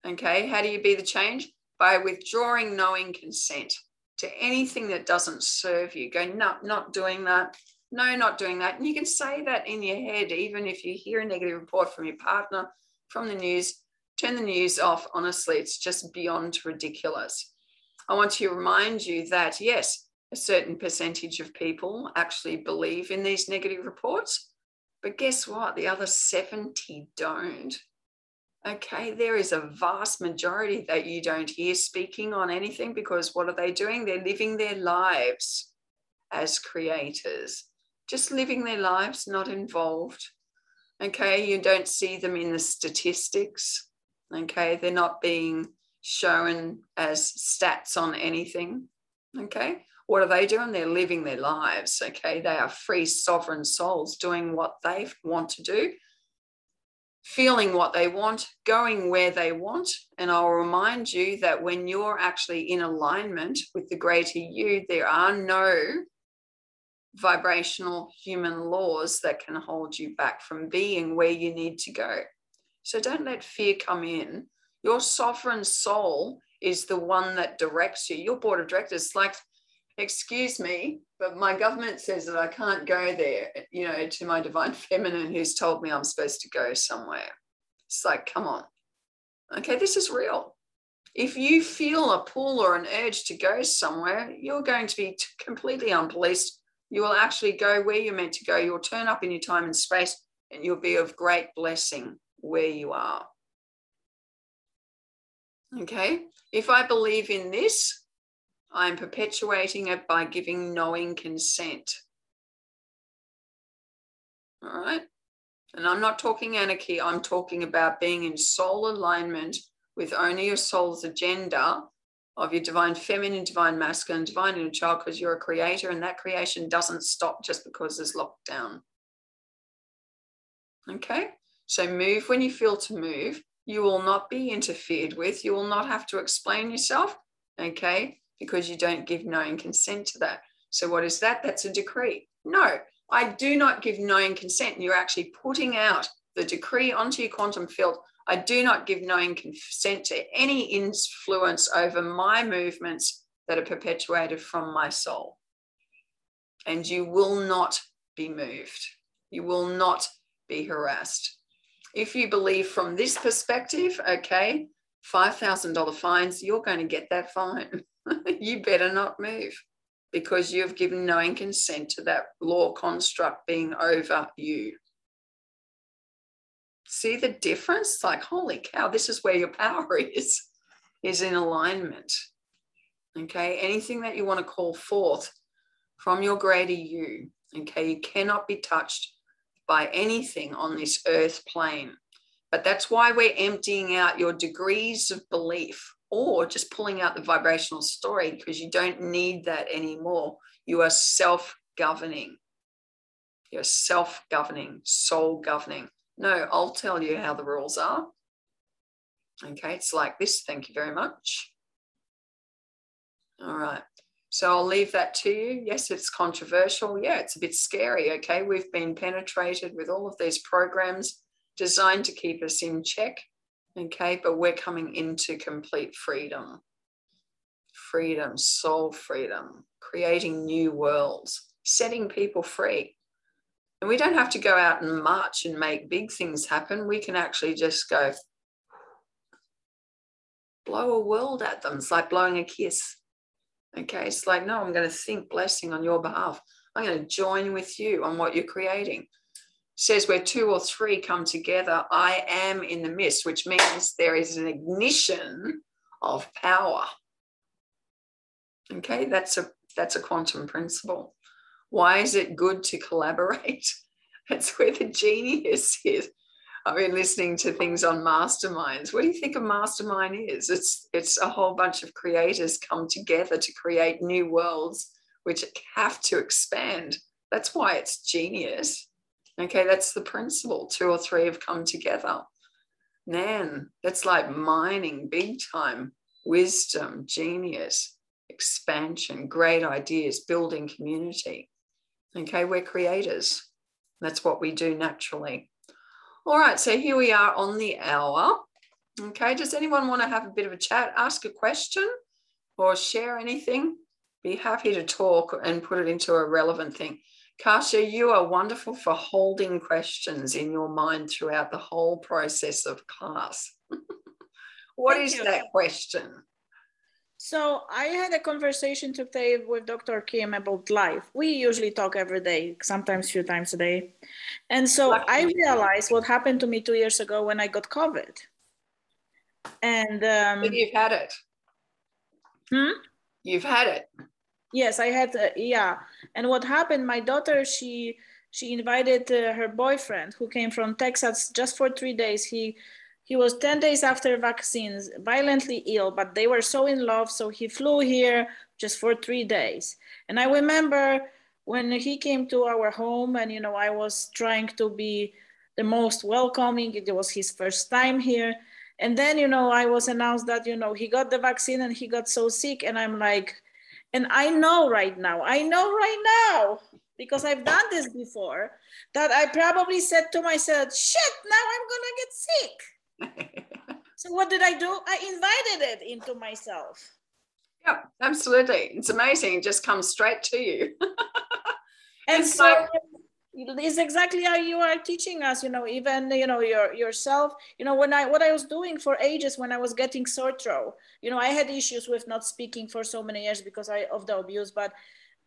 Okay. How do you be the change? By withdrawing knowing consent to anything that doesn't serve you. Go, no, not doing that. No, not doing that. And you can say that in your head, even if you hear a negative report from your partner, from the news, turn the news off. Honestly, it's just beyond ridiculous. I want to remind you that, yes, a certain percentage of people actually believe in these negative reports. But guess what? The other 70 don't. Okay, there is a vast majority that you don't hear speaking on anything because what are they doing? They're living their lives as creators, just living their lives, not involved. Okay, you don't see them in the statistics. Okay, they're not being shown as stats on anything. Okay, what are they doing? They're living their lives. Okay, they are free, sovereign souls doing what they want to do, feeling what they want, going where they want. And I'll remind you that when you're actually in alignment with the greater you, there are no vibrational human laws that can hold you back from being where you need to go. So don't let fear come in. Your sovereign soul is the one that directs you. Your board of directors, like, excuse me, but my government says that I can't go there, you know, to my divine feminine who's told me I'm supposed to go somewhere. It's like, come on. Okay, this is real. If you feel a pull or an urge to go somewhere, you're going to be completely unpoliced you will actually go where you're meant to go. You'll turn up in your time and space, and you'll be of great blessing where you are. Okay, if I believe in this, I'm perpetuating it by giving knowing consent. All right, and I'm not talking anarchy, I'm talking about being in soul alignment with only your soul's agenda of your divine feminine, divine masculine, divine inner child, because you're a creator, and that creation doesn't stop just because there's lockdown. Okay, so move when you feel to move. You will not be interfered with. You will not have to explain yourself, okay, because you don't give knowing consent to that. So, what is that? That's a decree. No, I do not give knowing consent. You're actually putting out the decree onto your quantum field I do not give knowing consent to any influence over my movements that are perpetuated from my soul. And you will not be moved. You will not be harassed. If you believe from this perspective, okay, $5,000 fines, you're going to get that fine. you better not move because you've given knowing consent to that law construct being over you see the difference? Like, holy cow, this is where your power is, is in alignment. Okay, anything that you want to call forth from your greater you, okay, you cannot be touched by anything on this earth plane. But that's why we're emptying out your degrees of belief or just pulling out the vibrational story because you don't need that anymore. You are self governing. You're self governing, soul governing. No, I'll tell you how the rules are. Okay, it's like this. Thank you very much. All right. So I'll leave that to you. Yes, it's controversial. Yeah, it's a bit scary. Okay, we've been penetrated with all of these programs designed to keep us in check. Okay, but we're coming into complete freedom. Freedom, soul freedom, creating new worlds, setting people free. And we don't have to go out and march and make big things happen. We can actually just go blow a world at them. It's like blowing a kiss. Okay. It's like, no, I'm going to think blessing on your behalf. I'm going to join with you on what you're creating. It says where two or three come together, I am in the midst, which means there is an ignition of power. Okay, that's a that's a quantum principle. Why is it good to collaborate? That's where the genius is. I've been listening to things on masterminds. What do you think a mastermind is? It's it's a whole bunch of creators come together to create new worlds which have to expand. That's why it's genius. Okay, that's the principle. Two or three have come together. Man, that's like mining big time. Wisdom, genius, expansion, great ideas, building community. Okay, we're creators. That's what we do naturally. All right, so here we are on the hour. Okay, does anyone want to have a bit of a chat, ask a question, or share anything? Be happy to talk and put it into a relevant thing. Kasha, you are wonderful for holding questions in your mind throughout the whole process of class. what Thank is you. that question? So I had a conversation today with Dr. Kim about life. We usually talk every day, sometimes a few times a day. And so I realized what happened to me two years ago when I got COVID. And um, you've had it. Hmm? You've had it. Yes, I had, uh, yeah. And what happened, my daughter, she she invited uh, her boyfriend who came from Texas just for three days. He he was 10 days after vaccines, violently ill, but they were so in love. So he flew here just for three days. And I remember when he came to our home and, you know, I was trying to be the most welcoming. It was his first time here. And then, you know, I was announced that, you know, he got the vaccine and he got so sick. And I'm like, and I know right now, I know right now, because I've done this before, that I probably said to myself, shit, now I'm gonna get sick. So what did I do? I invited it into myself. Yeah, absolutely. It's amazing. It just comes straight to you. and so like, it's exactly how you are teaching us you know even you know your yourself you know when i what i was doing for ages when i was getting sore throat you know i had issues with not speaking for so many years because i of the abuse but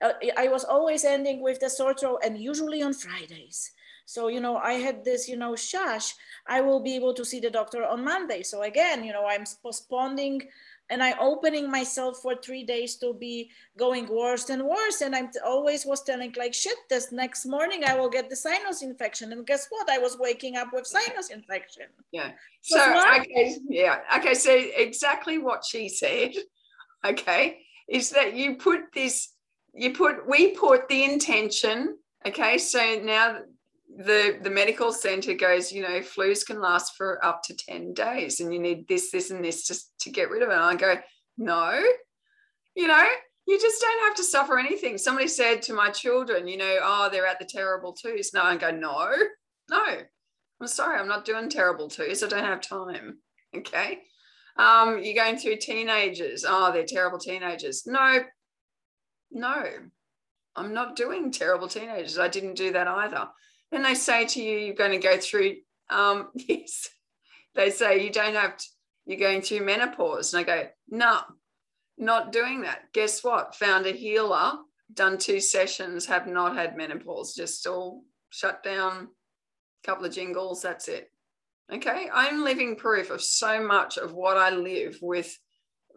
uh, i was always ending with the sore throat and usually on fridays so you know i had this you know shush i will be able to see the doctor on monday so again you know i'm postponing and I opening myself for three days to be going worse and worse. And I always was telling like, shit, this next morning I will get the sinus infection. And guess what? I was waking up with sinus infection. Yeah. So, okay. Yeah. Okay. So exactly what she said, okay, is that you put this, you put, we put the intention, okay. So now the the medical center goes you know flus can last for up to 10 days and you need this this and this just to get rid of it. And i go no. You know you just don't have to suffer anything. Somebody said to my children you know oh they're at the terrible twos. No i go no no. I'm sorry i'm not doing terrible twos. I don't have time. Okay? Um, you're going through teenagers. Oh they're terrible teenagers. No no. I'm not doing terrible teenagers. I didn't do that either then they say to you, you're going to go through, um, yes, they say you don't have to, you're going through menopause. And I go, no, not doing that. Guess what? Found a healer, done two sessions, have not had menopause, just all shut down, couple of jingles, that's it. Okay. I'm living proof of so much of what I live with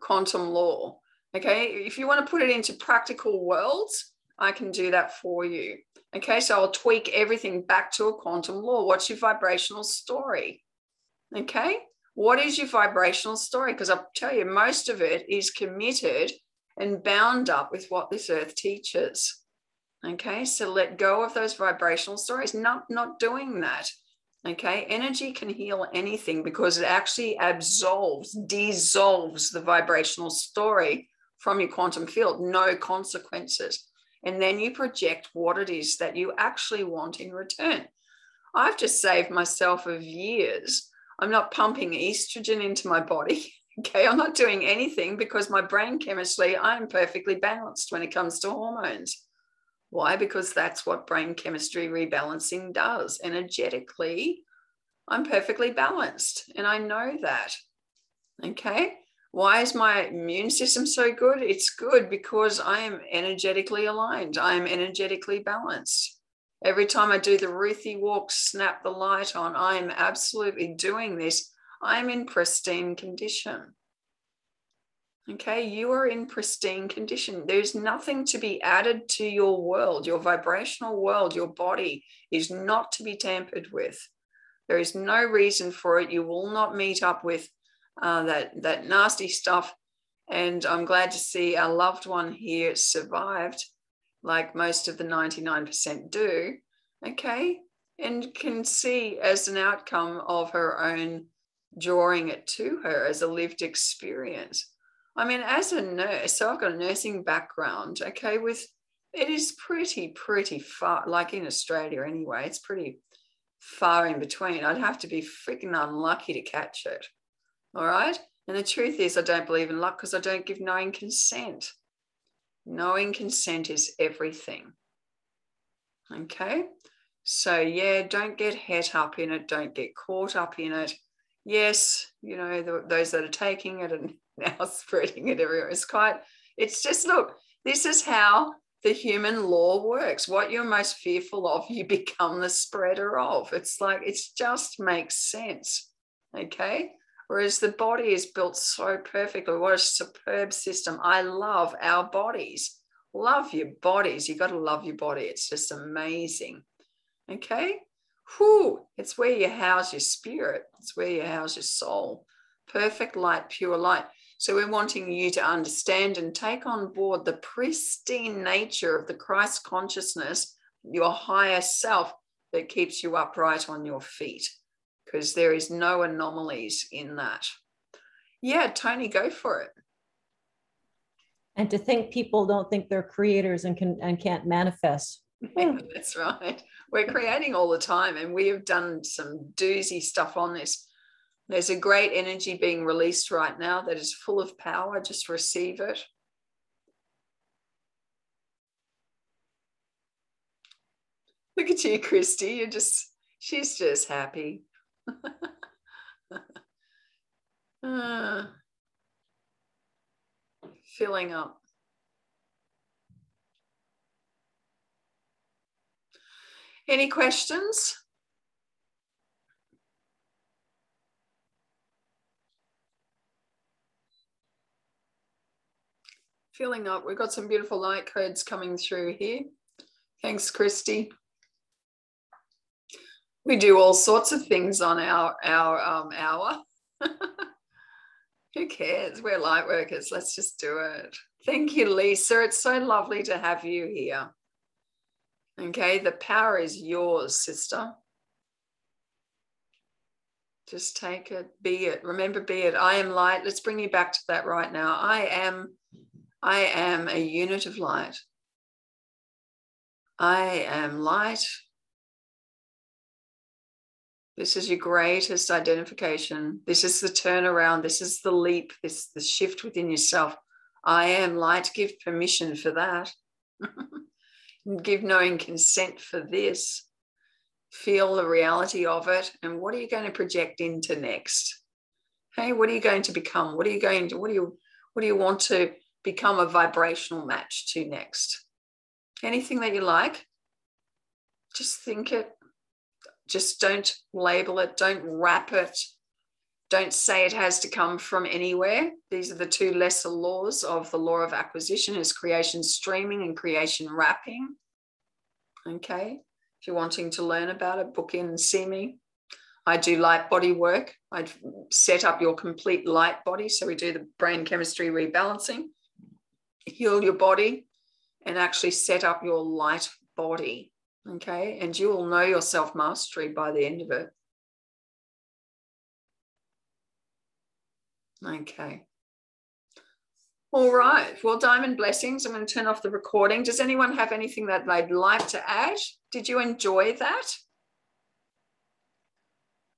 quantum law. Okay. If you want to put it into practical worlds, I can do that for you. Okay, so I'll tweak everything back to a quantum law. What's your vibrational story? Okay, what is your vibrational story? Because I'll tell you, most of it is committed and bound up with what this earth teaches. Okay, so let go of those vibrational stories, not, not doing that. Okay, energy can heal anything because it actually absolves, dissolves the vibrational story from your quantum field, no consequences and then you project what it is that you actually want in return. I've just saved myself of years. I'm not pumping estrogen into my body. Okay, I'm not doing anything because my brain chemistry, I'm perfectly balanced when it comes to hormones. Why? Because that's what brain chemistry rebalancing does. Energetically, I'm perfectly balanced and I know that. Okay. Why is my immune system so good? It's good because I am energetically aligned. I am energetically balanced. Every time I do the Ruthie walk, snap the light on, I am absolutely doing this. I'm in pristine condition. Okay, you are in pristine condition. There's nothing to be added to your world, your vibrational world, your body is not to be tampered with. There is no reason for it. You will not meet up with uh, that that nasty stuff. And I'm glad to see our loved one here survived, like most of the 99% do. Okay, and can see as an outcome of her own drawing it to her as a lived experience. I mean, as a nurse, so I've got a nursing background, okay, with it is pretty, pretty far, like in Australia anyway, it's pretty far in between. I'd have to be freaking unlucky to catch it. All right. And the truth is, I don't believe in luck because I don't give knowing consent. Knowing consent is everything. Okay. So, yeah, don't get het up in it. Don't get caught up in it. Yes, you know, the, those that are taking it and now spreading it everywhere. It's quite, it's just look, this is how the human law works. What you're most fearful of, you become the spreader of. It's like, it just makes sense. Okay. Whereas the body is built so perfectly. What a superb system. I love our bodies. Love your bodies. You got to love your body. It's just amazing. Okay. Whew, it's where you house your spirit. It's where you house your soul. Perfect light, pure light. So we're wanting you to understand and take on board the pristine nature of the Christ consciousness, your higher self that keeps you upright on your feet, because there is no anomalies in that. Yeah, Tony, go for it. And to think people don't think they're creators and can and can't manifest. That's right. We're creating all the time, and we have done some doozy stuff on this there's a great energy being released right now that is full of power. Just receive it. Look at you, Christy. You're just, she's just happy. Uh, filling up. Any questions? filling up. We've got some beautiful light codes coming through here. Thanks, Christy. We do all sorts of things on our our um, hour. Who cares? We're light workers. Let's just do it. Thank you, Lisa. It's so lovely to have you here. Okay, the power is yours, sister. Just take it, be it. Remember, be it. I am light. Let's bring you back to that right now. I am I am a unit of light. I am light. This is your greatest identification. This is the turnaround. This is the leap. This is the shift within yourself. I am light. Give permission for that. Give knowing consent for this. Feel the reality of it. And what are you going to project into next? Hey, what are you going to become? What are you going to, what do you, what do you want to become a vibrational match to next. Anything that you like, just think it. Just don't label it, don't wrap it, don't say it has to come from anywhere. These are the two lesser laws of the law of acquisition is creation streaming and creation wrapping. Okay. If you're wanting to learn about it, book in and see me. I do light body work. I set up your complete light body. So we do the brain chemistry rebalancing heal your body and actually set up your light body. Okay. And you will know your self mastery by the end of it. Okay. All right. Well, diamond blessings. I'm going to turn off the recording. Does anyone have anything that they'd like to add? Did you enjoy that?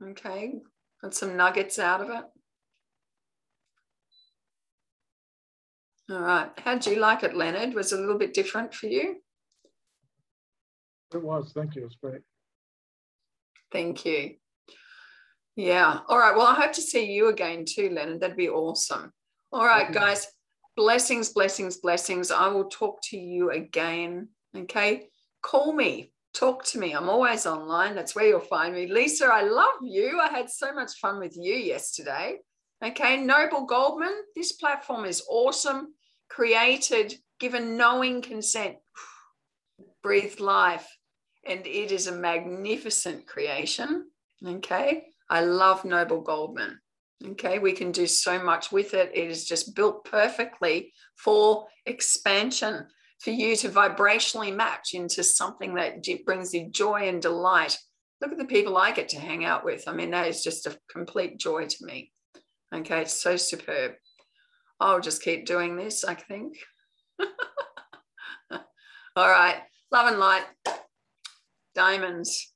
Okay. Got some nuggets out of it. All right. How'd you like it, Leonard? Was it a little bit different for you? It was. Thank you. It was great. Thank you. Yeah. All right. Well, I hope to see you again too, Leonard. That'd be awesome. All right, guys. Blessings, blessings, blessings. I will talk to you again. Okay. Call me. Talk to me. I'm always online. That's where you'll find me. Lisa, I love you. I had so much fun with you yesterday. Okay. Noble Goldman, this platform is awesome created, given knowing consent, breathed life. And it is a magnificent creation. Okay. I love Noble Goldman. Okay. We can do so much with it. It is just built perfectly for expansion, for you to vibrationally match into something that brings you joy and delight. Look at the people I get to hang out with. I mean, that is just a complete joy to me. Okay. It's so superb. I'll just keep doing this, I think. All right. Love and light. Diamonds.